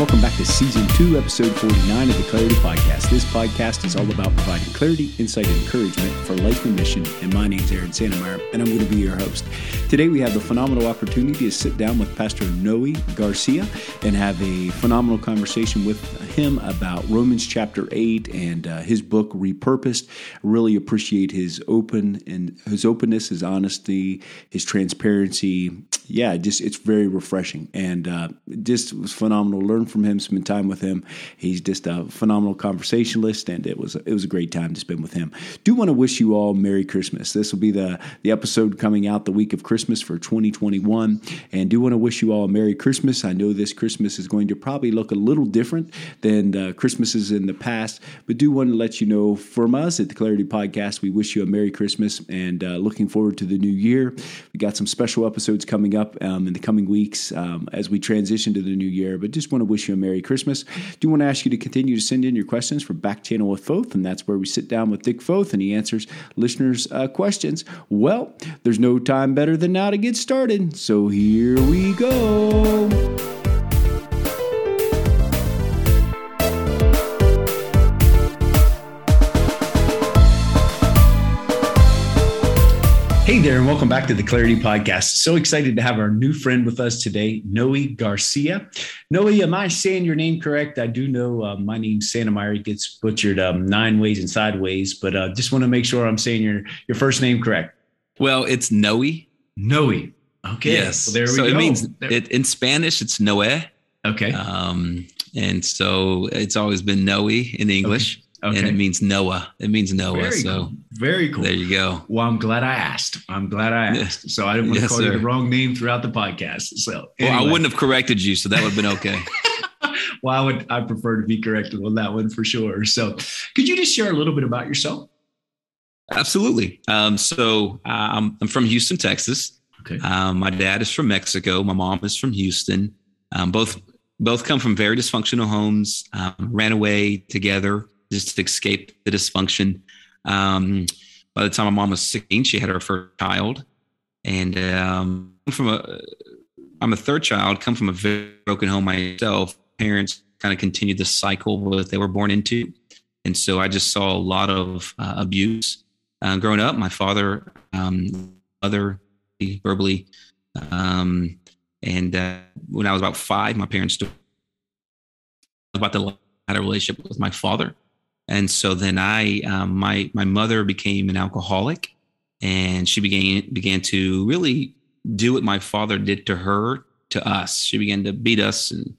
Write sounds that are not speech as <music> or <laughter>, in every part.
welcome back to season two, episode 49 of the Clarity Podcast. This podcast is all about providing clarity, insight, and encouragement for life and mission. And my name is Aaron Santmyire, and I'm going to be your host. Today, we have the phenomenal opportunity to sit down with Pastor Noe Garcia and have a phenomenal conversation with him about Romans chapter 8 and uh, his book, Repurposed. Really appreciate his open and his openness, his honesty, his transparency. Yeah, just it's very refreshing and uh, just was phenomenal. Learn from him, spend time with him. He's just a phenomenal conversationalist, and it was it was a great time to spend with him. Do want to wish you all Merry Christmas. This will be the the episode coming out the week of Christmas for 2021, and do want to wish you all a Merry Christmas. I know this Christmas is going to probably look a little different than uh, Christmases in the past, but do want to let you know from us at the Clarity Podcast, we wish you a Merry Christmas and uh, looking forward to the new year. We got some special episodes coming up um, in the coming weeks um, as we transition to the new year, but just want to wish you a Merry Christmas. Do want to ask you to continue to send in your questions for Back Channel with Foth, and that's where we sit down with Dick Foth and he answers listeners' uh, questions. Well, there's no time better than now to get started, so here we go. Welcome back to the Clarity Podcast. So excited to have our new friend with us today, Noe Garcia. Noe, am I saying your name correct? I do know uh, my name Santa It gets butchered um, nine ways and sideways, but uh, just want to make sure I'm saying your, your first name correct. Well, it's Noe. Noe. Okay. Yes. Well, there we so go. it means it, in Spanish, it's Noe. Okay. Um, and so it's always been Noe in English. Okay. Okay. And it means Noah. It means Noah. Very so cool. very cool. There you go. Well, I'm glad I asked. I'm glad I asked. So I didn't want to call sir. you the wrong name throughout the podcast. So anyway. well, I wouldn't have corrected you, so that would have been okay. <laughs> well, I would I prefer to be corrected on that one for sure. So could you just share a little bit about yourself? Absolutely. Um, so um, I'm from Houston, Texas. Okay. Um, my dad is from Mexico. My mom is from Houston. Um, both both come from very dysfunctional homes. Um, ran away together just to escape the dysfunction. Um, by the time my mom was 16, she had her first child, and um, from a I'm a third child, come from a very broken home myself. Parents kind of continued the cycle that they were born into, and so I just saw a lot of uh, abuse uh, growing up. My father, um, mother, verbally, um, and uh, when I was about five, my parents about the had a relationship with my father and so then I, um, my my mother became an alcoholic, and she began began to really do what my father did to her to us. She began to beat us and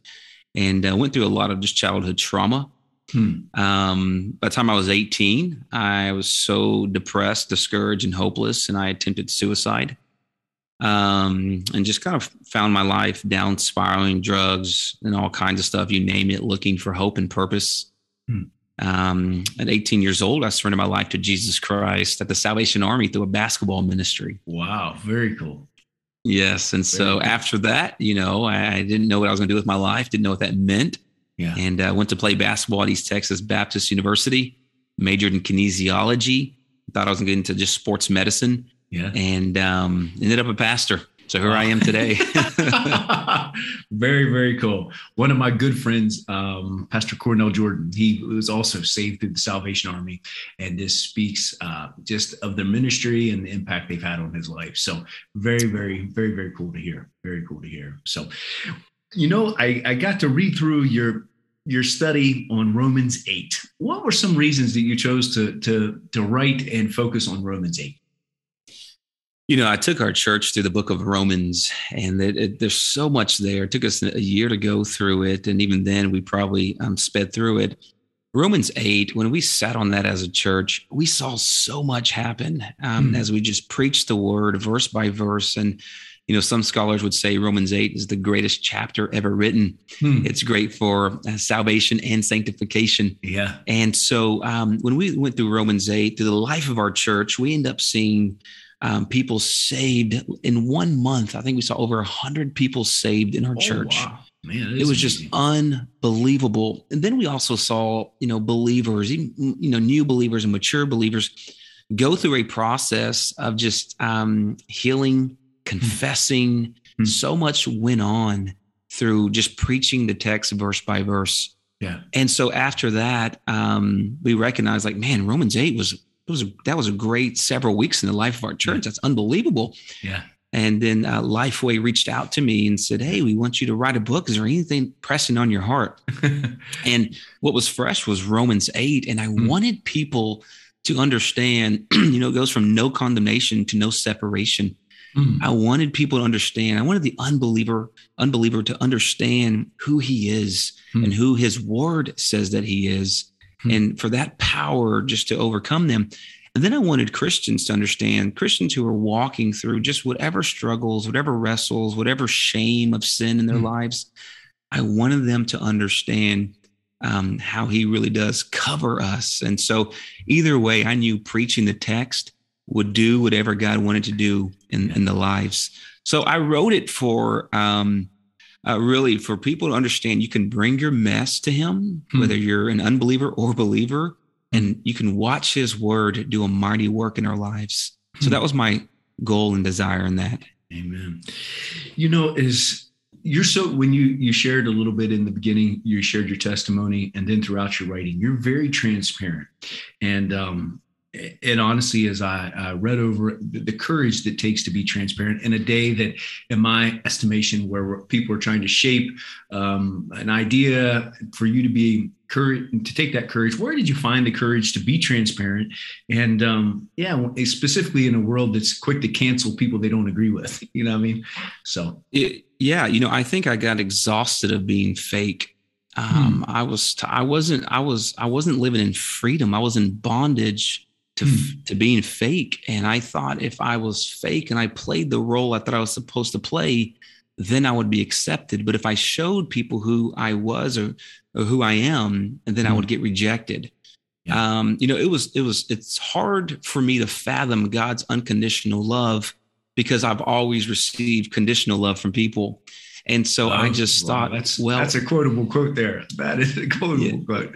and uh, went through a lot of just childhood trauma. Hmm. Um, by the time I was 18, I was so depressed, discouraged, and hopeless, and I attempted suicide. Um, and just kind of found my life down spiraling, drugs and all kinds of stuff, you name it, looking for hope and purpose. Hmm. Um, at 18 years old, I surrendered my life to Jesus Christ at the Salvation Army through a basketball ministry. Wow, very cool. Yes. And very so cool. after that, you know, I, I didn't know what I was going to do with my life, didn't know what that meant. Yeah. And I uh, went to play basketball at East Texas Baptist University, majored in kinesiology, thought I was going to get into just sports medicine. Yeah. And um, ended up a pastor. So here I am today. <laughs> <laughs> very, very cool. One of my good friends, um, Pastor Cornell Jordan, he was also saved through the Salvation Army. And this speaks uh, just of their ministry and the impact they've had on his life. So very, very, very, very cool to hear. Very cool to hear. So, you know, I, I got to read through your your study on Romans 8. What were some reasons that you chose to to to write and focus on Romans 8? You know, I took our church through the book of Romans, and it, it, there's so much there. It took us a year to go through it, and even then, we probably um, sped through it. Romans 8, when we sat on that as a church, we saw so much happen um, hmm. as we just preached the word verse by verse. And, you know, some scholars would say Romans 8 is the greatest chapter ever written. Hmm. It's great for uh, salvation and sanctification. Yeah. And so um, when we went through Romans 8, through the life of our church, we end up seeing um, people saved in one month. I think we saw over a hundred people saved in our oh, church. Wow. Man, it was just unbelievable. And then we also saw, you know, believers, even, you know, new believers and mature believers go through a process of just um, healing, confessing. Mm-hmm. So much went on. through just preaching the text verse by verse. Yeah. And so after that, um, we recognized like, man, Romans 8 was was that was a great several weeks in the life of our church. That's unbelievable. Yeah. And then uh, Lifeway reached out to me and said, Hey, we want you to write a book. Is there anything pressing on your heart? <laughs> and what was fresh was Romans 8. And I mm. wanted people to understand, <clears throat> you know, it goes from no condemnation to no separation. Mm. I wanted people to understand. I wanted the unbeliever, unbeliever to understand who he is mm. and who his word says that he is. Hmm. And for that power just to overcome them. And then I wanted Christians to understand, Christians who are walking through just whatever struggles, whatever wrestles, whatever shame of sin in their mm. lives. I wanted them to understand um, how he really does cover us. And so, either way, I knew preaching the text would do whatever God wanted to do in, in the lives. So I wrote it for um, uh, really for people to understand you can bring your mess to him, hmm. whether you're an unbeliever or believer, and you can watch his word do a mighty work in our lives. So hmm. that was my goal and desire in that. Amen. You know, is you're so when you you shared a little bit in the beginning, you shared your testimony, and then throughout your writing, you're very transparent. And um, and honestly, as I, I read over the courage that takes to be transparent in a day that, in my estimation, where people are trying to shape um, an idea for you to be courage to take that courage. Where did you find the courage to be transparent? And um, yeah, specifically in a world that's quick to cancel people they don't agree with. <laughs> You know what I mean? So it, yeah, you know, I think I got exhausted of being fake. Um, hmm. I was, I wasn't, I was, I wasn't living in freedom. I was in bondage to mm. to being fake. And I thought if I was fake and I played the role I thought I was supposed to play, then I would be accepted. But if I showed people who I was or, or who I am, and then mm. I would hmm. get rejected. Yeah. Um, you know, it was it was it's hard for me to fathom God's unconditional love because I've always received conditional love from people. And so I just thought, that's well, that's a quotable quote there. <laughs> That is a quotable yeah. quote.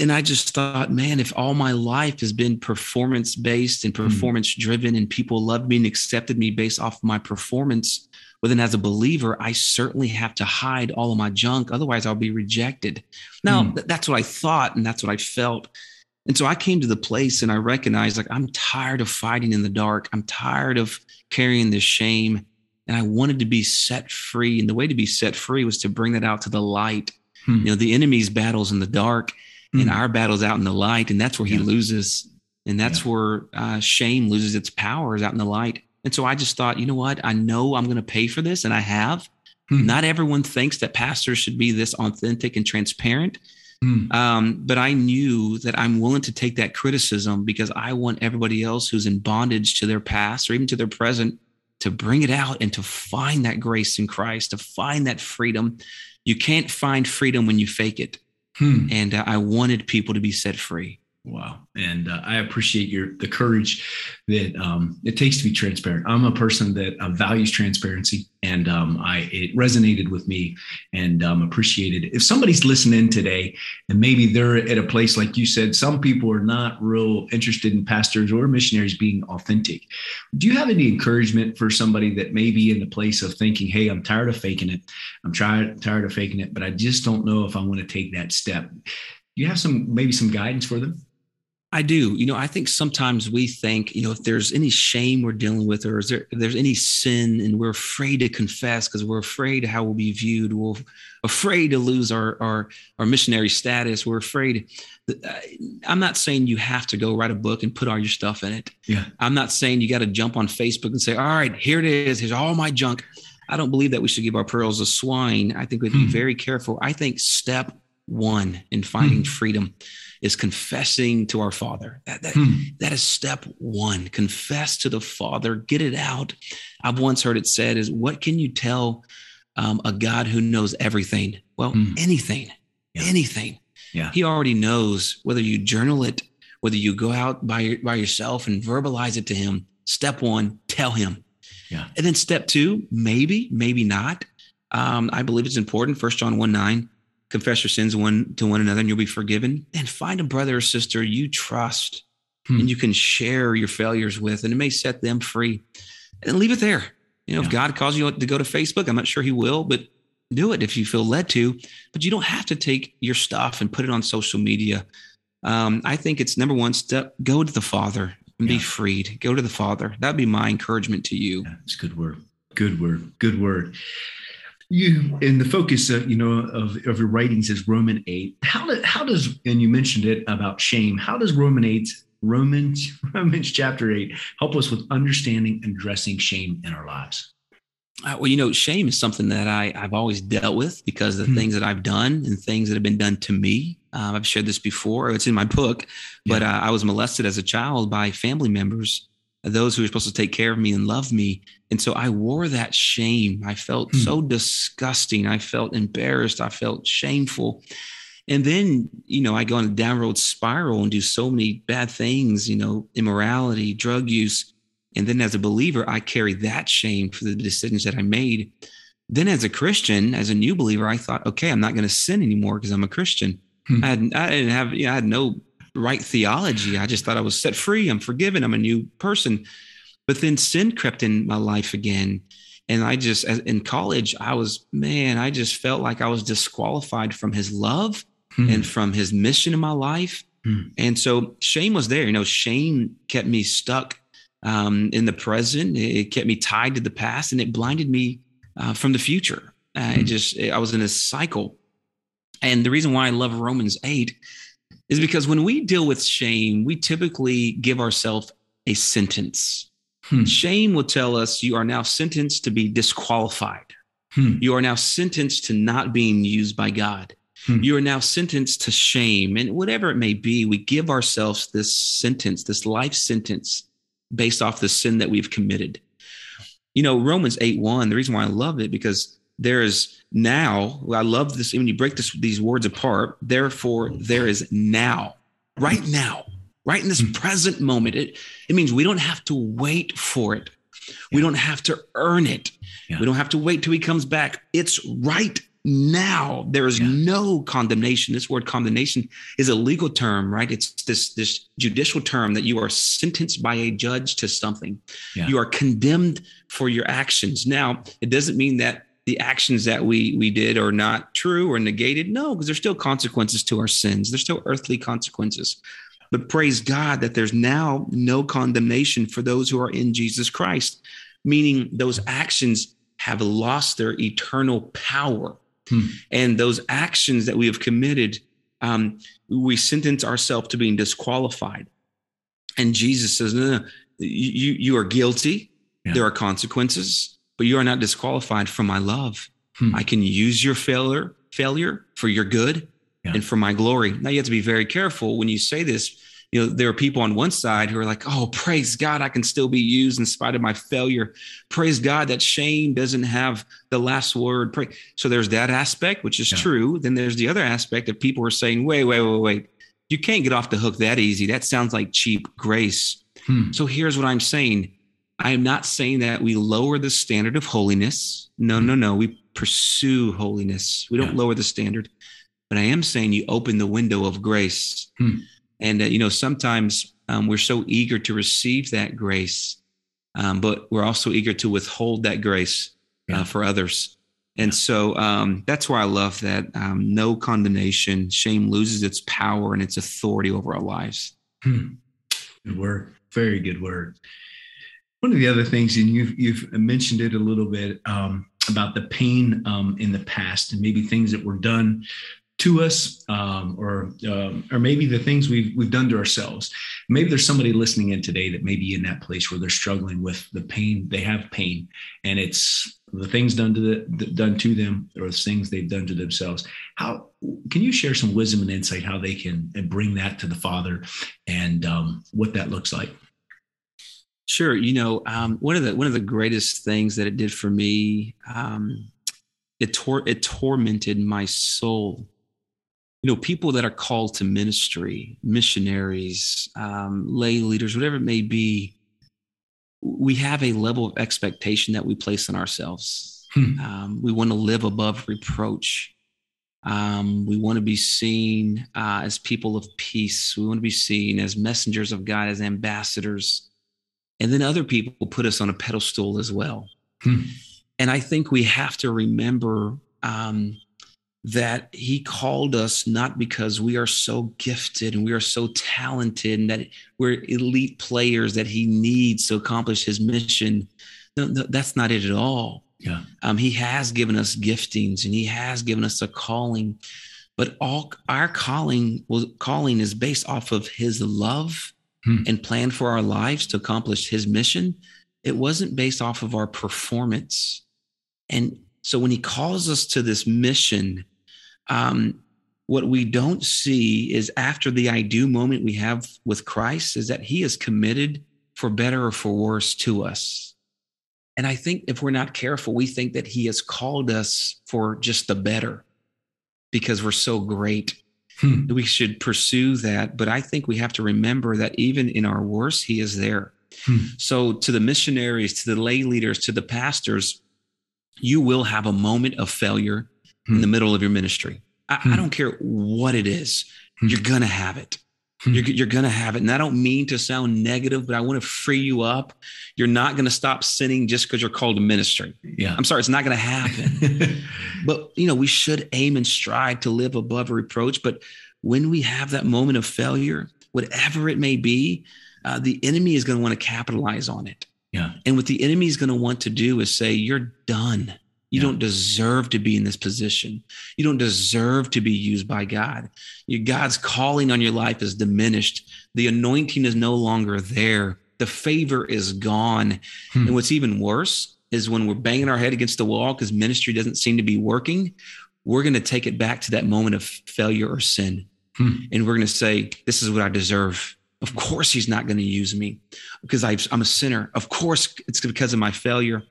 And I just thought, man, if all my life has been performance based and hmm. performance driven, and people loved me and accepted me based off my performance, well, then as a believer, I certainly have to hide all of my junk. Otherwise, I'll be rejected. Now, mm. th- that's what I thought, and that's what I felt. And so I came to the place and I recognized, like, I'm tired of fighting in the dark. I'm tired of carrying this shame and I wanted to be set free. And the way to be set free was to bring that out to the light. Hmm. You know, the enemy's battles in the dark, hmm. and our battles out in the light, and that's where he yeah. loses. And that's yeah. where uh, shame loses its power is out in the light. And so I just thought, you know what? I know I'm going to pay for this, and I have. Hmm. Not everyone thinks that pastors should be this authentic and transparent. Hmm. Um, but I knew that I'm willing to take that criticism because I want everybody else who's in bondage to their past or even to their present to bring it out and to find that grace in Christ, to find that freedom. You can't find freedom when you fake it. Hmm. And uh, I wanted people to be set free. Wow. And uh, I appreciate your the courage that um, it takes to be transparent. I'm a person that uh, values transparency, and um, I it resonated with me and um, appreciated. If somebody's listening today, and maybe they're at a place like you said, some people are not real interested in pastors or missionaries being authentic. Do you have any encouragement for somebody that may be in the place of thinking, "Hey, I'm tired of faking it. I'm tired tired of faking it, but I just don't know if I want to take that step." Do you have some maybe some guidance for them? I do. You know, I think sometimes we think, you know, if there's any shame we're dealing with, or is there if there's any sin, and we're afraid to confess because we're afraid how we'll be viewed. We're afraid to lose our our our missionary status. We're afraid. That, uh, I'm not saying you have to go write a book and put all your stuff in it. Yeah. I'm not saying you got to jump on Facebook and say, "All right, here it is. Here's all my junk." I don't believe that we should give our pearls to swine. I think we'd be hmm. very careful. I think step one in finding hmm. freedom is confessing to our Father. That, that, hmm. that is step one. Confess to the Father, get it out. I've once heard it said is what can you tell um, a God who knows everything? Well, hmm. anything, yeah. anything. Yeah. He already knows whether you journal it, whether you go out by, by yourself and verbalize it to him. Step one, tell him. Yeah. And then step two, maybe, maybe not. Um, I believe it's important. First John 1 9, confess your sins one to one another and you'll be forgiven and find a brother or sister you trust hmm. and you can share your failures with and it may set them free and leave it there you know yeah. if god calls you to go to facebook i'm not sure he will but do it if you feel led to, but you don't have to take your stuff and put it on social media. Um, I think it's number one step go to the Father and yeah. be freed. Go to the Father. That'd be my encouragement to you. Yeah, it's good word. Good word. Good word. You in the focus, of, you know, of, of your writings is Roman eight. How do, how does and you mentioned it about shame? How does Roman eight Romans <laughs> Romans chapter eight help us with understanding and addressing shame in our lives? Uh, well, you know, shame is something that I, I've always dealt with because of the hmm. things that I've done and things that have been done to me. Um, I've shared this before. It's in my book, but yeah. uh, I was molested as a child by family members, those who were supposed to take care of me and love me. And so I wore that shame. I felt hmm. so disgusting. I felt embarrassed. I felt shameful. And then, you know, I go on a downward spiral and do so many bad things, you know, immorality, drug use and then as a believer, I carry that shame for the decisions that I made. Then as a Christian, as a new believer, I thought, okay, I'm not going to sin anymore because I'm a Christian. Hmm. I, had, I didn't have, you know, I had no right theology. I just thought I was set free. I'm forgiven. I'm a new person. But then sin crept in my life again. And I just, in college, I was, man, I just felt like I was disqualified from his love hmm. and from his mission in my life. Hmm. And so shame was there. You know, shame kept me stuck um, in the present. It kept me tied to the past, and it blinded me uh, from the future. mm-hmm. I just I was in a cycle, and the reason why I love Romans eight is because when we deal with shame, we typically give ourselves a sentence. Hmm. Shame will tell us you are now sentenced to be disqualified. Hmm. You are now sentenced to not being used by God. Hmm. You are now sentenced to shame. And whatever it may be, we give ourselves this sentence, this life sentence based off the sin that we've committed. You know, Romans 8 1, the reason why I love it, because there is now, I love this when you break this, these words apart, therefore, there is now, right now, right in this mm-hmm. present moment. It, it means we don't have to wait for it. Yeah. We don't have to earn it. Yeah. We don't have to wait till he comes back. It's right now there is yeah. no condemnation this word condemnation is a legal term right it's this this judicial term that you are sentenced by a judge to something yeah. you are condemned for your actions now it doesn't mean that the actions that we we did are not true or negated no because there's still consequences to our sins there's still earthly consequences but praise god that there's now no condemnation for those who are in jesus christ meaning those actions have lost their eternal power Hmm. And those actions that we have committed, um, we sentence ourselves to being disqualified. And Jesus says, no, no, you, you are guilty. Yeah. There are consequences, but you are not disqualified from my love. Hmm. I can use your failure, failure for your good yeah. and for my glory. Now you have to be very careful when you say this you know, there are people on one side who are like, oh, praise God, I can still be used in spite of my failure. Praise God that shame doesn't have the last word. Pray. So there's that aspect, which is yeah. true. Then there's the other aspect of people are saying, wait, wait, wait, wait. You can't get off the hook that easy. That sounds like cheap grace. Hmm. So here's what I'm saying. I am not saying that we lower the standard of holiness. No, no, no. We pursue holiness. We don't yeah. lower the standard. But I am saying you open the window of grace. Hmm. And, uh, you know, sometimes um, we're so eager to receive that grace, um, but we're also eager to withhold that grace uh, for others. And so um, that's why I love that um, no condemnation, shame loses its power and its authority over our lives. Hmm. Good word. Very good word. One of the other things, and you've, you've mentioned it a little bit um, about the pain um, in the past and maybe things that were done to us, um, or um, or maybe the things we've we've done to ourselves. Maybe there's somebody listening in today that may be in that place where they're struggling with the pain. They have pain, and it's the things done to the done to them, or the things they've done to themselves. How can you share some wisdom and insight how they can bring that to the Father, and um, what that looks like? Sure. You know, um, one of the one of the greatest things that it did for me, um, it tor- it tormented my soul you know, people that are called to ministry, missionaries, um, lay leaders, whatever it may be, we have a level of expectation that we place on ourselves. Hmm. Um, we want to live above reproach. Um, we want to be seen uh, as people of peace. We want to be seen as messengers of God, as ambassadors. And then other people put us on a pedestal as well. Hmm. And I think we have to remember um, that he called us not because we are so gifted and we are so talented and that we're elite players that he needs to accomplish his mission. No, no that's not it at all. Yeah. Um, he has given us giftings and he has given us a calling, but all our calling was calling is based off of his love hmm. and plan for our lives to accomplish his mission. It wasn't based off of our performance. And so when he calls us to this mission, um, what we don't see is after the I do moment we have with Christ is that he is committed for better or for worse to us. And I think if we're not careful, we think that he has called us for just the better because we're so great. Hmm. We should pursue that. But I think we have to remember that even in our worst, he is there. Hmm. So, to the missionaries, to the lay leaders, to the pastors, you will have a moment of failure hmm. in the middle of your ministry. I, hmm. I, don't care what it is, hmm. you're going to have it. Hmm. You're, you're going to have it. And I don't mean to sound negative, but I want to free you up. You're not going to stop sinning just because you're called to ministry. Yeah. I'm sorry, it's not going to happen. <laughs> but, you know, we should aim and strive to live above reproach. But when we have that moment of failure, whatever it may be, uh, the enemy is going to want to capitalize on it. Yeah. And what the enemy is going to want to do is say, You're done. You don't deserve to be in this position. You don't deserve to be used by God. Your God's calling on your life is diminished. The anointing is no longer there. The favor is gone. Hmm. And what's even worse is when we're banging our head against the wall because ministry doesn't seem to be working, we're going to take it back to that moment of failure or sin. Hmm. And we're going to say, This is what I deserve. Of course, he's not going to use me because i am a sinner. Of course, it's because of my failure.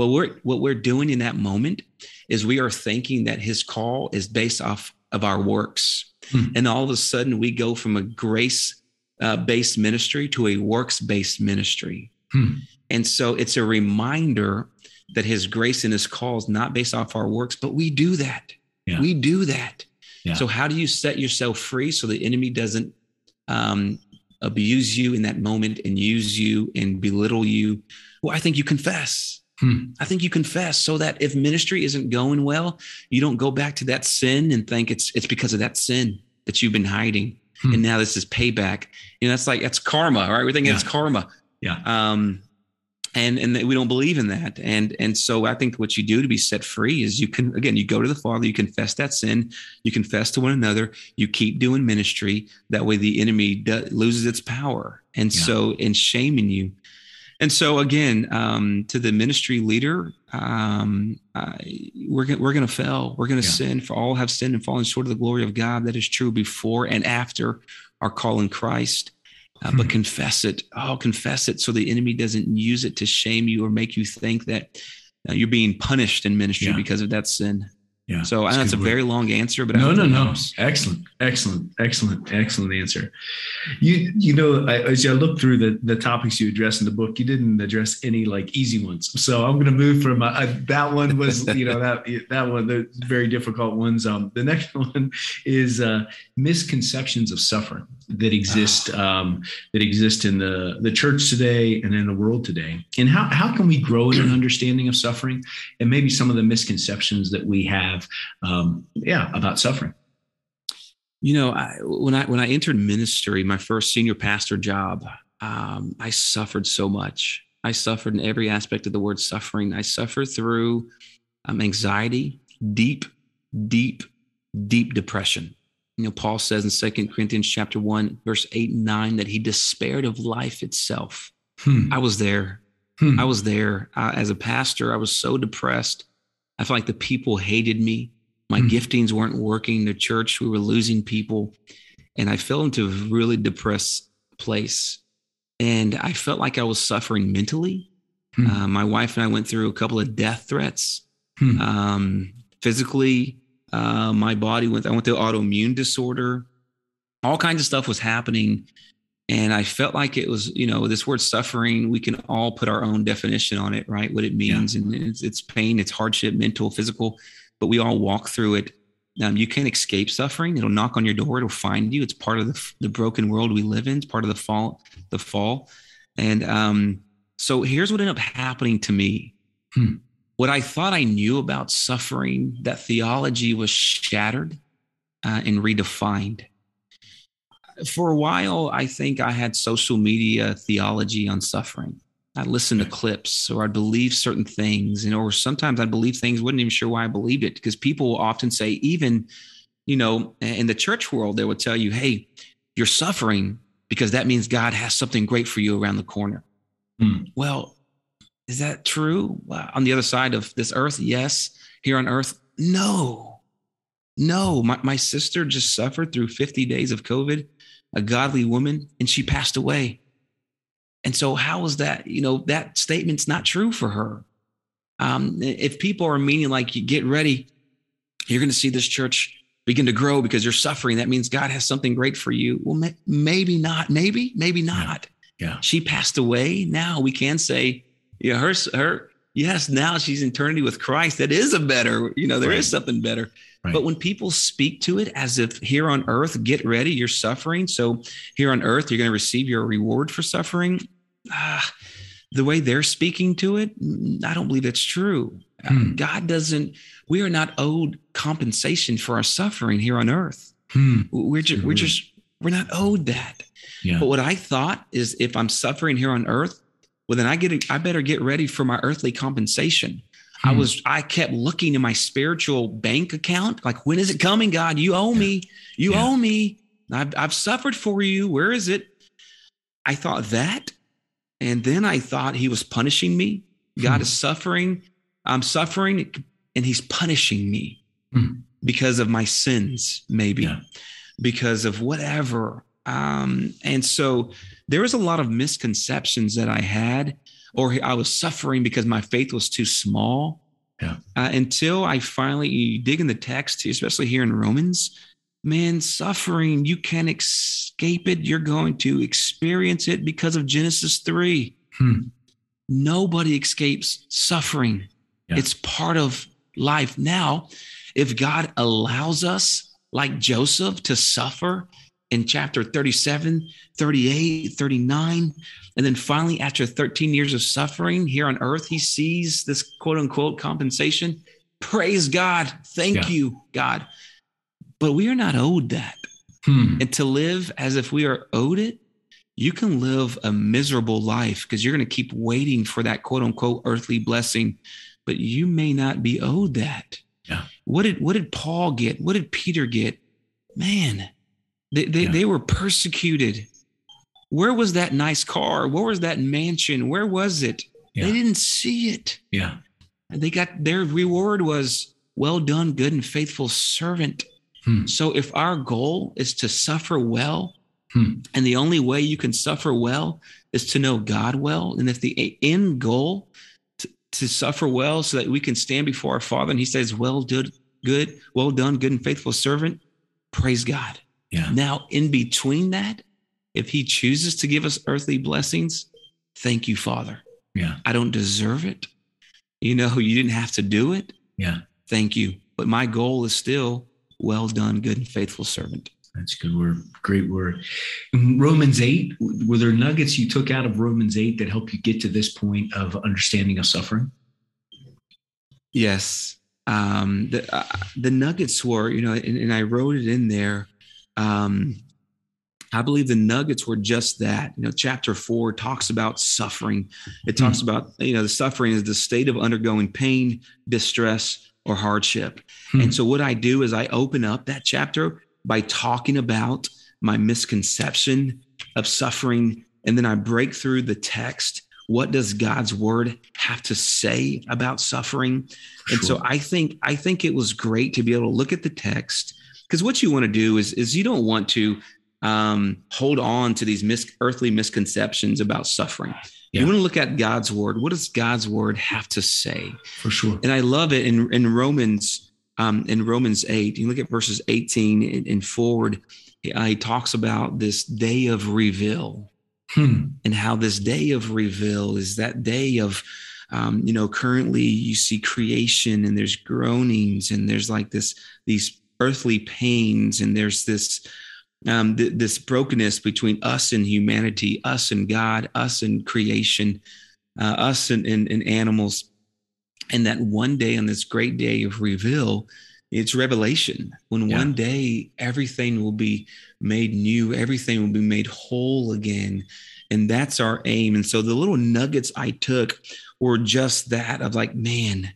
Well, we're, what we're doing in that moment is we are thinking that his call is based off of our works. Hmm. And all of a sudden, we go from a grace uh, based ministry to a works based ministry. Hmm. And so it's a reminder that his grace and his call is not based off our works, but we do that. Yeah. We do that. Yeah. So, how do you set yourself free so the enemy doesn't um, abuse you in that moment and use you and belittle you? Well, I think you confess. Hmm. I think you confess so that if ministry isn't going well, you don't go back to that sin and think it's it's because of that sin that you've been hiding. Hmm. And now this is payback. You know, that's like that's karma, right? We think yeah. it's karma. Yeah. Um, and and we don't believe in that. And and so I think what you do to be set free is you can again you go to the Father, you confess that sin, you confess to one another, you keep doing ministry. That way the enemy do, loses its power. And yeah. so in shaming you, and so again, um, to the ministry leader, um, I, we're we're going to fail. We're going to yeah. sin. For all have sinned and fallen short of the glory of God. That is true before and after our call in Christ. Uh, hmm. But confess it. Oh, confess it, so the enemy doesn't use it to shame you or make you think that uh, you're being punished in ministry yeah. because of that sin. Yeah. So I know it's a very long answer, but no, no, no. Excellent, excellent, excellent, excellent answer. You, you know, I, as I look through the the topics you address in the book, you didn't address any like easy ones. So I'm going to move from uh, that one was, <laughs> you know, that that one, the very difficult ones. Um, the next <laughs> one is uh, misconceptions of suffering that exist oh. um, that exist in the the church today and in the world today. And how how can we grow in an understanding of suffering and maybe some of the misconceptions that we have have, um, yeah, about suffering. You know, I, when I when I entered ministry, my first senior pastor job, um, I suffered so much. I suffered in every aspect of the word suffering. I suffered through um, anxiety, deep, deep, deep depression. You know, Paul says in Second Corinthians chapter one, verse eight and nine, that he despaired of life itself. Hmm. I was there. Hmm. I was there uh, as a pastor. I was so depressed. I felt like the people hated me. My mm-hmm. giftings weren't working. The church, we were losing people. And I fell into a really depressed place. And I felt like I was suffering mentally. Mm-hmm. Uh, my wife and I went through a couple of death threats. Mm-hmm. Um, physically, uh, my body went, I went through autoimmune disorder. All kinds of stuff was happening and I felt like it was, you know, this word suffering, we can all put our own definition on it, right? What it means. Yeah. And it's, it's, pain, it's hardship, mental, physical, but we all walk through it. Um, you can't escape suffering. It'll knock on your door. It'll find you. It's part of the, the broken world we live in. It's part of the fall, the fall. And um, so here's what ended up happening to me. Hmm. What I thought I knew about suffering, that theology was shattered uh, and redefined. For a while, I think I had social media theology on suffering. I'd listen to clips or I'd believe certain things, and or sometimes I'd believe things, wasn't even sure why I believed it because people will often say, even, you know, in the church world, they would tell you, hey, you're suffering because that means God has something great for you around the corner. Hmm. Well, is that true? On the other side of this earth, yes. Here on earth, no. No. My, my sister just suffered through 50 days of COVID, a godly woman, and she passed away. And so, how is that? You know, that statement's not true for her. Um, if people are meaning like, you get ready, you're going to see this church begin to grow because you're suffering. That means God has something great for you. Well, may, maybe not. Maybe, maybe not. Yeah. yeah. She passed away. Now we can say, yeah, her her yes, now she's in eternity with Christ. That is a better, you know, there right. is something better. Right. But when people speak to it as if here on earth, get ready, you're suffering. So here on earth, you're going to receive your reward for suffering. Ah, the way they're speaking to it, I don't believe it's true. Hmm. God doesn't, we are not owed compensation for our suffering here on earth. Hmm. We're just, we're just, we're not owed that. Yeah. But what I thought is if I'm suffering here on earth, well then i get i better get ready for my earthly compensation hmm. i was i kept looking in my spiritual bank account like when is it coming god you owe me you yeah. owe me I've, I've suffered for you where is it i thought that and then i thought he was punishing me god hmm. is suffering i'm suffering and he's punishing me hmm. because of my sins maybe yeah. because of whatever um, and so there was a lot of misconceptions that I had, or I was suffering because my faith was too small. Yeah. Uh, until I finally dig in the text, especially here in Romans, man, suffering, you can't escape it. You're going to experience it because of Genesis 3. Hmm. Nobody escapes suffering, yeah. it's part of life. Now, if God allows us, like Joseph, to suffer in chapter 37, 38, 39. And then finally, after 13 years of suffering here on earth, he sees this quote unquote compensation. Praise God. Thank yeah. you, God. But we are not owed that. Hmm. And to live as if we are owed it, you can live a miserable life because you're going to keep waiting for that quote unquote earthly blessing, but you may not be owed that. Yeah. What did what did Paul get? What did Peter get? Man, they, they, yeah. they were persecuted. Where was that nice car? Where was that mansion? Where was it? Yeah. They didn't see it. Yeah. And they got their reward was well done, good and faithful servant. Hmm. So if our goal is to suffer well, hmm. and the only way you can suffer well is to know God well, and if the end goal to, to suffer well so that we can stand before our Father and He says, "Well done, good, well done, good and faithful servant," praise God. Yeah. Now, in between that, if he chooses to give us earthly blessings, thank you, Father. Yeah. I don't deserve it. You know, you didn't have to do it. Yeah. Thank you. But my goal is still well done, good and faithful servant. That's good word. Great word. In Romans 8, were there nuggets you took out of Romans 8 that helped you get to this point of understanding of suffering? Yes. Um, the, uh, the nuggets were, you know, and, and I wrote it in there um, I believe the nuggets were just that. You know, chapter four talks about suffering. It talks mm. about, you know, the suffering is the state of undergoing pain, distress, or hardship. Mm. And so what I do is I open up that chapter by talking about my misconception of suffering. And then I break through the text. What does God's word have to say about suffering? Sure. And so I think I think it was great to be able to look at the text because what you want to do is is you don't want to um, hold on to these mis- earthly misconceptions about suffering. Yeah. You want to look at God's word. What does God's word have to say? For sure. And I love it in in Romans um, in Romans eight. You look at verses eighteen and, forward. Uh, he talks about this day of reveal hmm. and how this day of reveal is that day of um, you know currently you see creation and there's groanings and there's like this these earthly pains and there's this um, th- this brokenness between us and humanity, us and God, us and creation, uh, us and, and, and, animals. And that one day on this great day of reveal, it's revelation when yeah. one day everything will be made new, everything will be made whole again. And that's our aim. And so the little nuggets I took were just that of like, man,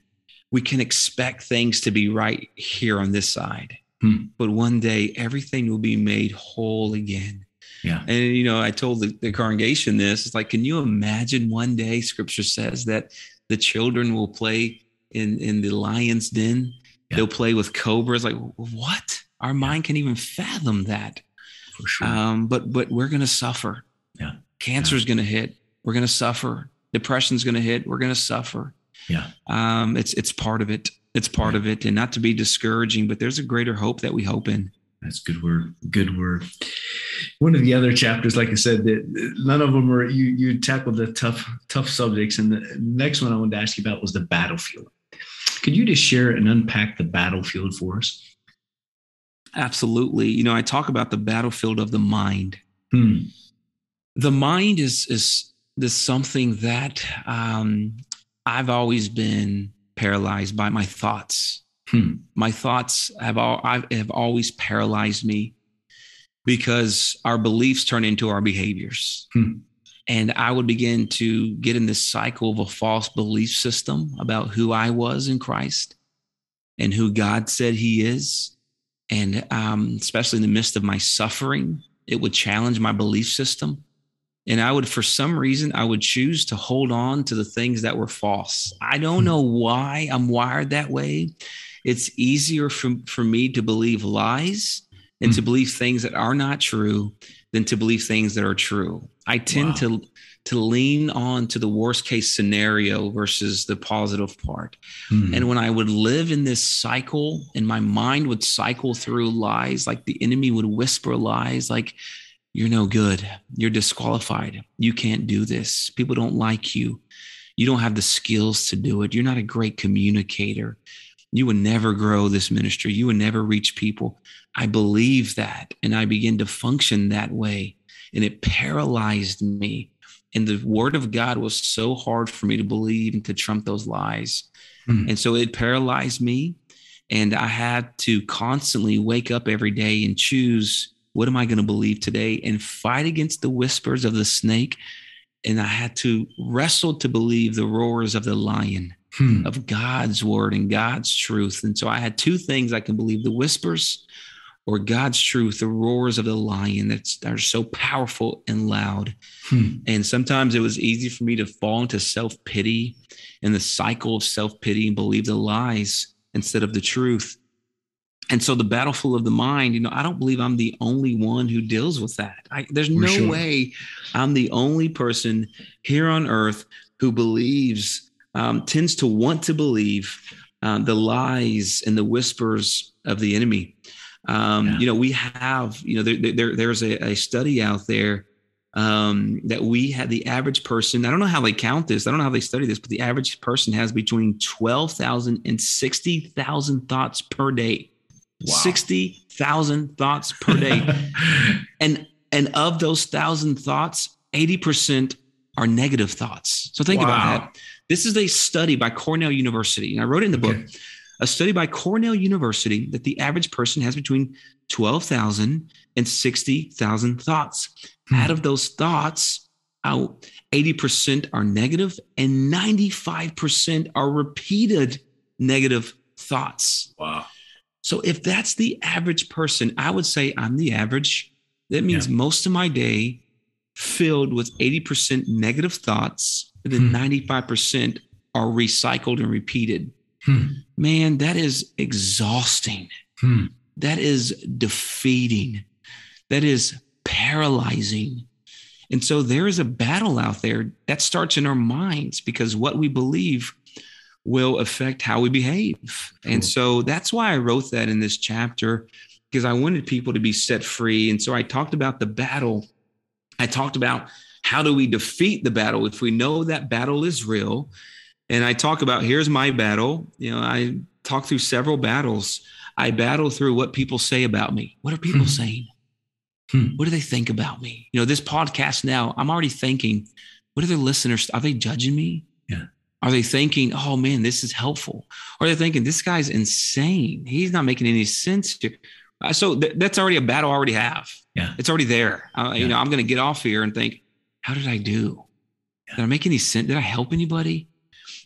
we can expect things to be right here on this side. Hmm. But one day everything will be made whole again. Yeah. And, you know, I told the, the congregation this it's like, can you imagine one day scripture says that the children will play in, in the lion's den? Yeah. They'll play with cobras. Like, what? Our mind can even fathom that. For sure. Um, but, but we're going to suffer. Yeah. Cancer is yeah. going to hit. We're going to suffer. Depression's going to hit. We're going to suffer. Yeah. Um, it's, it's part of it. It's part yeah. of it. And not to be discouraging, but there's a greater hope that we hope in. That's good word. Good word. One of the other chapters, like I said, that none of them are you. You tackled the tough, tough subjects, and the next one I wanted to ask you about was the battlefield. Could you just share and unpack the battlefield for us? Absolutely. You know, I talk about the battlefield of the mind. Hmm. The mind is is this something that um, I've always been paralyzed by my thoughts. Hmm. My thoughts have all I have always paralyzed me because our beliefs turn into our behaviors. Hmm. And I would begin to get in this cycle of a false belief system about who I was in Christ and who God said He is. And um, especially in the midst of my suffering, it would challenge my belief system. And I would, for some reason, I would choose to hold on to the things that were false. I don't hmm. know why I'm wired that way it's easier for, for me to believe lies and mm. to believe things that are not true than to believe things that are true. I tend wow. to to lean on to the worst case scenario versus the positive part. Mm. And when I would live in this cycle and my mind would cycle through lies, like the enemy would whisper lies like you're no good, you're disqualified, you can't do this, people don't like you, you don't have the skills to do it, you're not a great communicator you would never grow this ministry. You would never reach people. I believe that. And I began to function that way. And it paralyzed me. And the word of God was so hard for me to believe and to trump those lies. Mm. And so it paralyzed me. And I had to constantly wake up every day and choose what am I going to believe today and fight against the whispers of the snake. And I had to wrestle to believe the roars of the lion hmm. of God's word and God's truth. And so I had two things I can believe the whispers or God's truth, the roars of the lion that's, that are so powerful and loud. Hmm. And sometimes it was easy for me to fall into self pity and the cycle of self pity and believe the lies instead of the truth. And so the battlefield of the mind, you know, I don't believe I'm the only one who deals with that. I, there's For no sure. way I'm the only person here on earth who believes um, tends to want to believe um, the lies and the whispers of the enemy. Um, yeah. You know, we have, you know, there, there there's a, a, study out there um, that we had the average person. I don't know how they count this. I don't know how they study this, but the average person has between 12,000 and 60,000 thoughts per day. Wow. 60,000 thoughts per day. <laughs> and and of those thousand thoughts, 80% are negative thoughts. So think wow. about that. This is a study by Cornell University. And I wrote in the okay. book a study by Cornell University that the average person has between 12,000 and 60,000 thoughts. Hmm. Out of those thoughts, out 80% are negative and 95% are repeated negative thoughts. Wow. So if that's the average person, I would say I'm the average. That means yeah. most of my day filled with 80% negative thoughts and then hmm. 95% are recycled and repeated. Hmm. Man, that is exhausting. Hmm. That is defeating. That is paralyzing. And so there is a battle out there that starts in our minds because what we believe will affect how we behave. And so that's why I wrote that in this chapter because I wanted people to be set free. And so I talked about the battle. I talked about how do we defeat the battle if we know that battle is real? And I talk about here's my battle. You know, I talk through several battles. I battle through what people say about me. What are people hmm. saying? Hmm. What do they think about me? You know, this podcast now, I'm already thinking, what are their listeners? Are they judging me? Yeah. Are they thinking, oh man, this is helpful? Or are they thinking, this guy's insane? He's not making any sense. To... Uh, so th- that's already a battle I already have. Yeah. It's already there. Uh, yeah. You know, I'm going to get off here and think, how did I do? Yeah. Did I make any sense? Did I help anybody?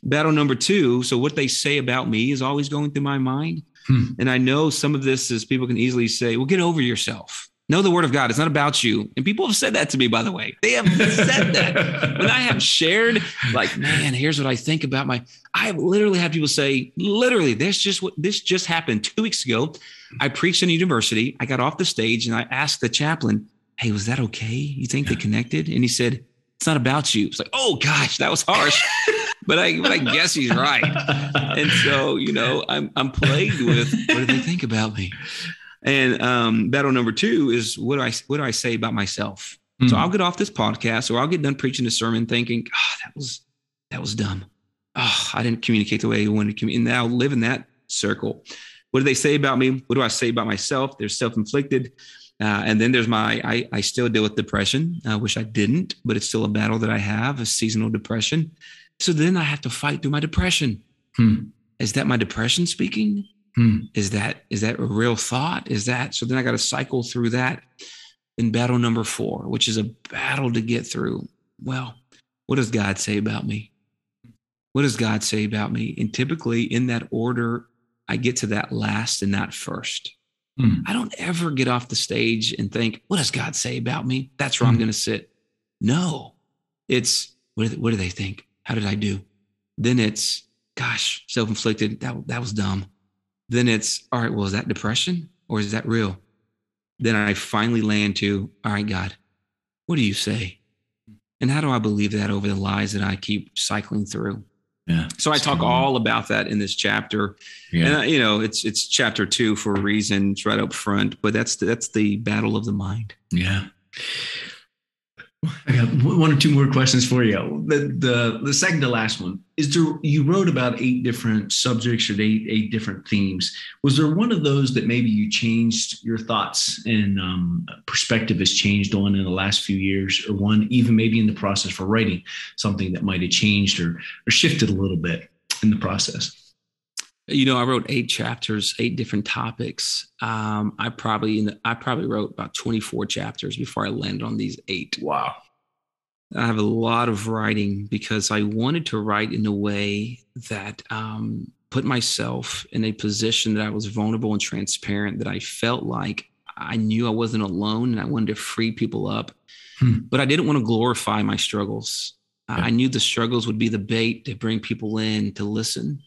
Battle number two. So what they say about me is always going through my mind. Hmm. And I know some of this is people can easily say, well, get over yourself. Know the word of God. It's not about you. And people have said that to me, by the way. They have said that. when I have shared, like, man, here's what I think about my, I have literally had people say, literally, this just what this just happened two weeks ago. I preached in a university. I got off the stage and I asked the chaplain, Hey, was that okay? You think they connected? And he said, It's not about you. It's like, oh gosh, that was harsh. <laughs> but I but I guess he's right. And so, you know, I'm I'm plagued with what do they think about me? And um, battle number two is what do I what do I say about myself? Mm. So hmm. I'll get off this podcast or I'll get done preaching a sermon thinking, oh, that was that was dumb. Oh, I didn't communicate the way I wanted to communicate. And now live in that circle. What do they say about me? What do I say about myself? They're self-inflicted. Uh, and then there's my, I, I still deal with depression. I wish I didn't, but it's still a battle that I have, a seasonal depression. So then I have to fight through my depression. Hmm. Is that my depression speaking? Hmm. Is that is that a real thought? Is that so? Then I got to cycle through that in battle number four, which is a battle to get through. Well, what does God say about me? What does God say about me? And typically, in that order, I get to that last and not first. Hmm. I don't ever get off the stage and think, "What does God say about me?" That's where I'm hmm. going to sit. No, it's what do, what do they think? How did I do? Then it's, gosh, self inflicted. That that was dumb then it's all right well is that depression or is that real? Then i finally land to all right god what do you say? And how do i believe that over the lies that i keep cycling through? Yeah so i talk all about that in this chapter. Yeah. and uh, you know it's it's chapter two for a reason it's right up front but that's that's the battle of the mind. Yeah I got one or two more questions for you. The, the the second to last one is there. You wrote about eight different subjects or eight eight different themes. Was there one of those that maybe you changed your thoughts and um, perspective has changed on in the last few years, or one even maybe in the process for writing something that might have changed or or shifted a little bit in the process? You know, I wrote eight chapters, eight different topics. Um, I probably the, I probably wrote about 24 chapters before I landed on these eight. Wow. I have a lot of writing because I wanted to write in a way that um, put myself in a position that I was vulnerable and transparent, that I felt like I knew I wasn't alone and I wanted to free people up. Hmm. But I didn't want to glorify my struggles. Yeah. I knew the struggles would be the bait to bring people in to listen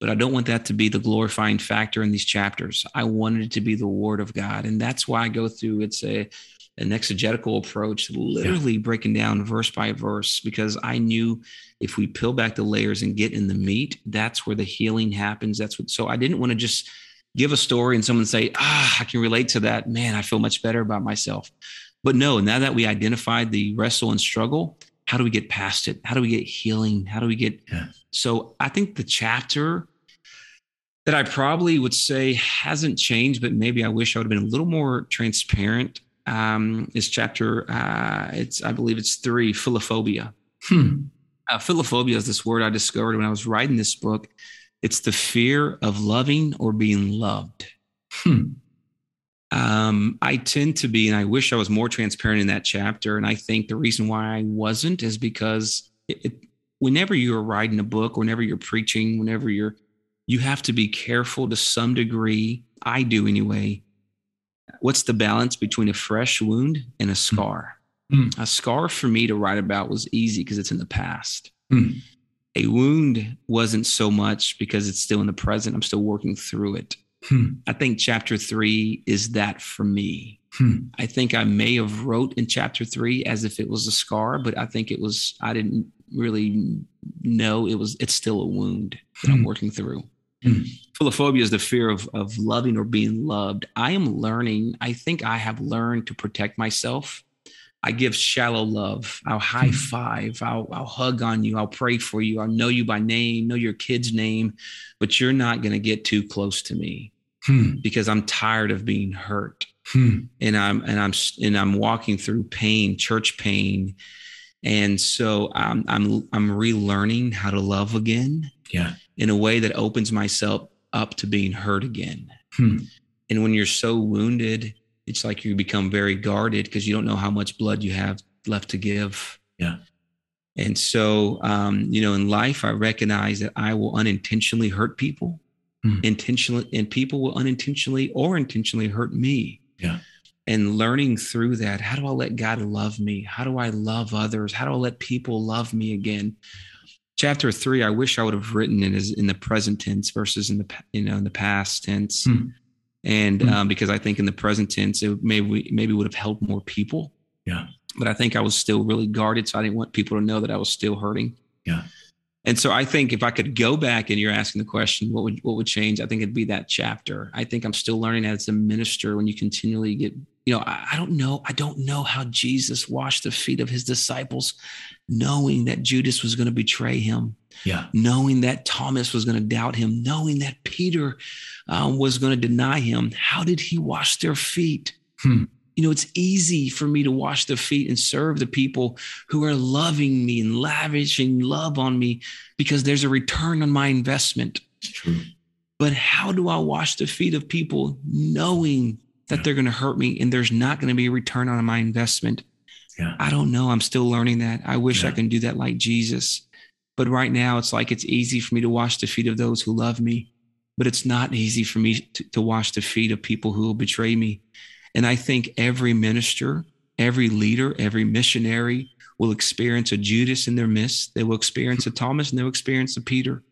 but I don't want that to be the glorifying factor in these chapters. I wanted it to be the word of God. And that's why I go through it's a an exegetical approach, literally yeah. breaking down verse by verse, because I knew if we peel back the layers and get in the meat, that's where the healing happens. That's what so I didn't want to just give a story and someone say, ah, I can relate to that. Man, I feel much better about myself. But no, now that we identified the wrestle and struggle, how do we get past it? How do we get healing? How do we get? Yeah. So I think the chapter that I probably would say hasn't changed, but maybe I wish I would have been a little more transparent. Um, is chapter uh, it's I believe it's three philophobia. Hmm. Uh, philophobia is this word I discovered when I was writing this book. It's the fear of loving or being loved. Hmm. Um, I tend to be, and I wish I was more transparent in that chapter. And I think the reason why I wasn't is because it, it, whenever you're writing a book, whenever you're preaching, whenever you're, you have to be careful to some degree. I do anyway. What's the balance between a fresh wound and a hmm. scar? Mm. A scar for me to write about was easy because it's in the past. Mm. A wound wasn't so much because it's still in the present. I'm still working through it. Hmm. I think chapter three is that for me. Hmm. I think I may have wrote in chapter three as if it was a scar, but I think it was I didn't really know it was it's still a wound that. I'm working through. Hmm. Philophobia is the fear of of loving or being loved. I am learning, I think I have learned to protect myself. I give shallow love. I'll high hmm. five. I'll, I'll hug on you. I'll pray for you. I'll know you by name, know your kid's name, but you're not going to get too close to me hmm. because I'm tired of being hurt. Hmm. And I'm and I'm and I'm walking through pain, church pain, And so I'm I'm I'm relearning how to love again. Yeah. In a way that opens myself up to being hurt again. Hmm. And when you're so wounded, it's like you become very guarded because you don't know how much blood you have left to give. Yeah. And so, um, you know, in life, I recognize that I will unintentionally hurt people, Hmm. intentionally, and people will unintentionally or intentionally hurt me. Yeah. And learning through that, how do I let God love me? How do I love others? How do I let people love me again? Chapter three, I wish I would have written it as in the present tense versus in the you know in the past tense, Hmm. and Hmm. um, because I think in the present tense it maybe maybe would have helped more people Yeah. but I think I was still really guarded. So I didn't want people to know that I was still hurting. Yeah. And so I think if I could go back and you're asking the question, what would what would change? I think it'd be that chapter. I think I'm still learning as a minister when you continually get, you know, I, I don't know, I don't know how Jesus washed the feet of his disciples, knowing that Judas was going to betray him, Yeah. knowing that Thomas was going to doubt him, knowing that Peter um, was going to deny him. How did he wash their feet? Hmm. You know, it's easy for me to wash the feet and serve the people who are loving me and lavishing love on me because there's a return on my investment. It's true. But how do I wash the feet of people knowing that Yeah. they're going to hurt me and there's not going to be a return on my investment? Yeah. I don't know. I'm still learning that. I wish I Yeah. can do that like Jesus. But right now, it's like it's easy for me to wash the feet of those who love me, but it's not easy for me to, to wash the feet of people who will betray me. And I think every minister, every leader, every missionary will experience a Judas in their midst. They will experience a Thomas and they'll experience a Peter.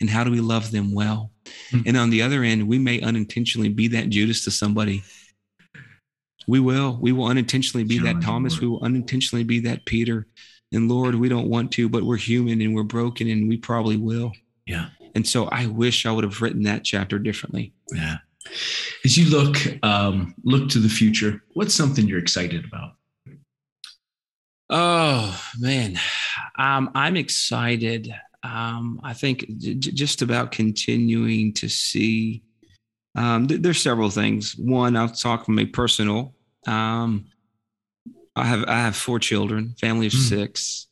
And how do we love them well? Hmm. And on the other end, we may unintentionally be that Judas to somebody. We will. We will unintentionally be that Thomas. We will unintentionally be that Peter. And Lord, we don't want to, but we're human and we're broken and we probably will. Yeah. And so I wish I would have written that chapter differently. Yeah. As you look um, look to the future, what's something you're excited about? Oh man, um, I'm excited. Um, I think j- just about continuing to see. Um, th- there's several things. One, I'll talk from a personal. Um, I have I have four children, family of Mm. six.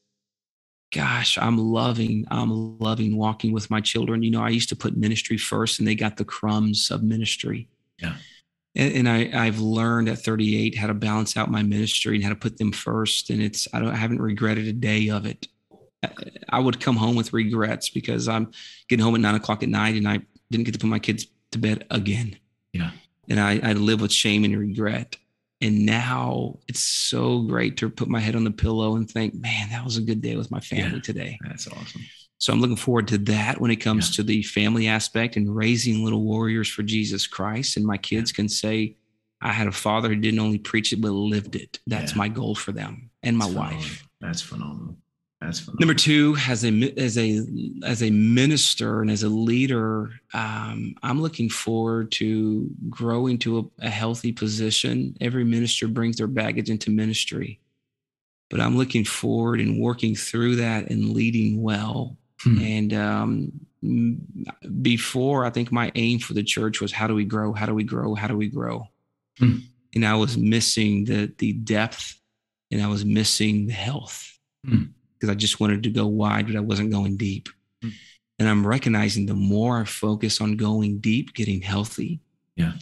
Gosh, I'm loving I'm loving walking with my children. You know, I used to put ministry first, and they got the crumbs of ministry. Yeah. And, and I I've learned at 38 how to balance out my ministry and how to put them first. And it's I don't I haven't regretted a day of it. I- I would come home with regrets because I'm getting home at nine o'clock at night and I didn't get to put my kids to bed again. Yeah. And I, I live with shame and regret. And now it's so great to put my head on the pillow and think, man, that was a good day with my family Yeah. today. That's awesome. So I'm looking forward to that when it comes Yeah. to the family aspect and raising little warriors for Jesus Christ. And my kids can say, I had a father who didn't only preach it, but lived it. That's Yeah. my goal for them and my That's wife. phenomenal. That's phenomenal. That's phenomenal. Number two, as a as a as a minister and as a leader, um, I'm looking forward to growing to a, a healthy position. Every minister brings their baggage into ministry, but I'm looking forward and working through that and leading well. Hmm. And um, before, I think my aim for the church was how do we grow? How do we grow? How do we grow? Hmm. And I was missing the the depth, and I was missing the health Hmm. Because I just wanted to go wide, but I wasn't going deep. Hmm. And I'm recognizing the more I focus on going deep, getting healthy, Yeah.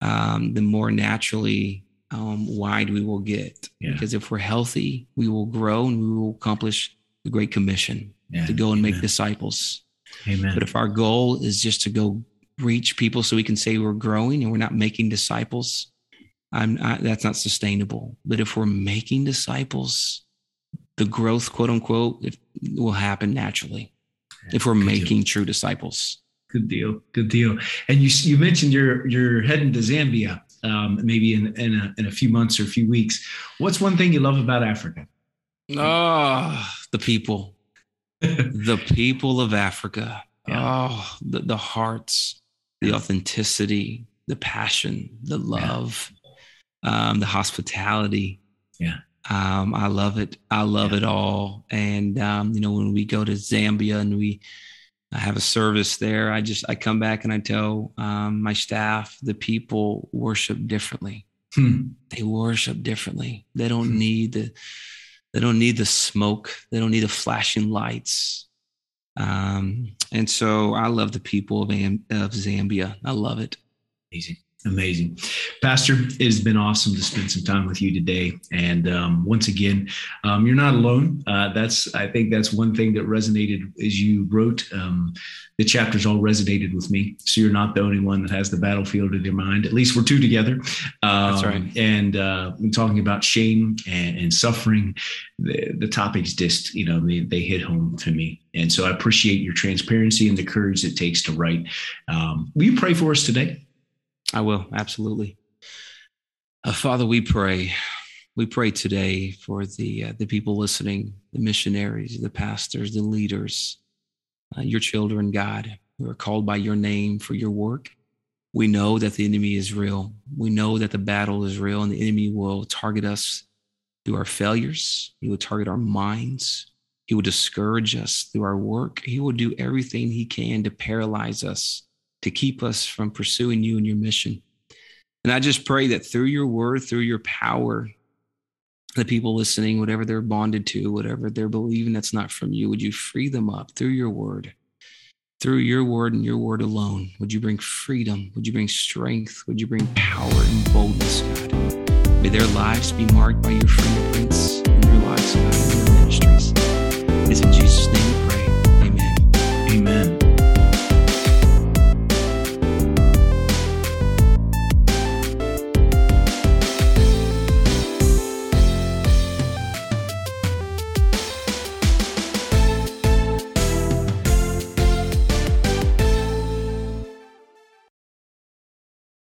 um, the more naturally um, wide we will get. Yeah. Because if we're healthy, we will grow and we will accomplish the Great Commission Yeah. to go and make disciples. Amen. But if our goal is just to go reach people so we can say we're growing and we're not making disciples, I'm not, that's not sustainable. But if we're making disciples, the growth, quote unquote, will happen naturally if we're Good deal. making true disciples. Good deal. Good deal. And you you mentioned you're you're heading to Zambia, um, maybe in in a, in a few months or a few weeks. What's one thing you love about Africa? Oh, the people, <laughs> the people of Africa. Yeah. Oh, the, the hearts, the Yeah. authenticity, the passion, the love, um, the hospitality. Yeah. Um, I love it. I love Yeah. it all. And, um, you know, when we go to Zambia and we have a service there, I just, I come back and I tell um, my staff, the people worship differently Hmm. they worship differently. They don't Hmm. need the They don't need the smoke. They don't need the flashing lights. Um, and so I love the people of, Am- of Zambia. I love it. Amazing. Amazing. Pastor, it has been awesome to spend some time with you today. And um, once again, um, you're not alone. Uh, that's, I think that's one thing that resonated as you wrote. Um, the chapters all resonated with me. So you're not the only one that has the battlefield in your mind. At least we're two together. that's right. Um, and uh, talking about shame and, and suffering, the, the, topics just, you know, they, they hit home to me. And so I appreciate your transparency and the courage it takes to write. Um, will you pray for us today? I will, absolutely. Uh, Father, we pray. We pray today for the uh, the people listening, the missionaries, the pastors, the leaders, uh, your children, God, who are called by your name for your work. We know that the enemy is real. We know that the battle is real, and the enemy will target us through our failures. He will target our minds. He will discourage us through our work. He will do everything he can to paralyze us to keep us from pursuing you and your mission. And I just pray that through your word, through your power, the people listening, whatever they're bonded to, whatever they're believing that's not from you, would you free them up through your word? Through your word and your word alone, would you bring freedom? Would you bring strength? Would you bring power and boldness, God? May their lives be marked by your fingerprints in their lives, God, in ministries. It's in Jesus' name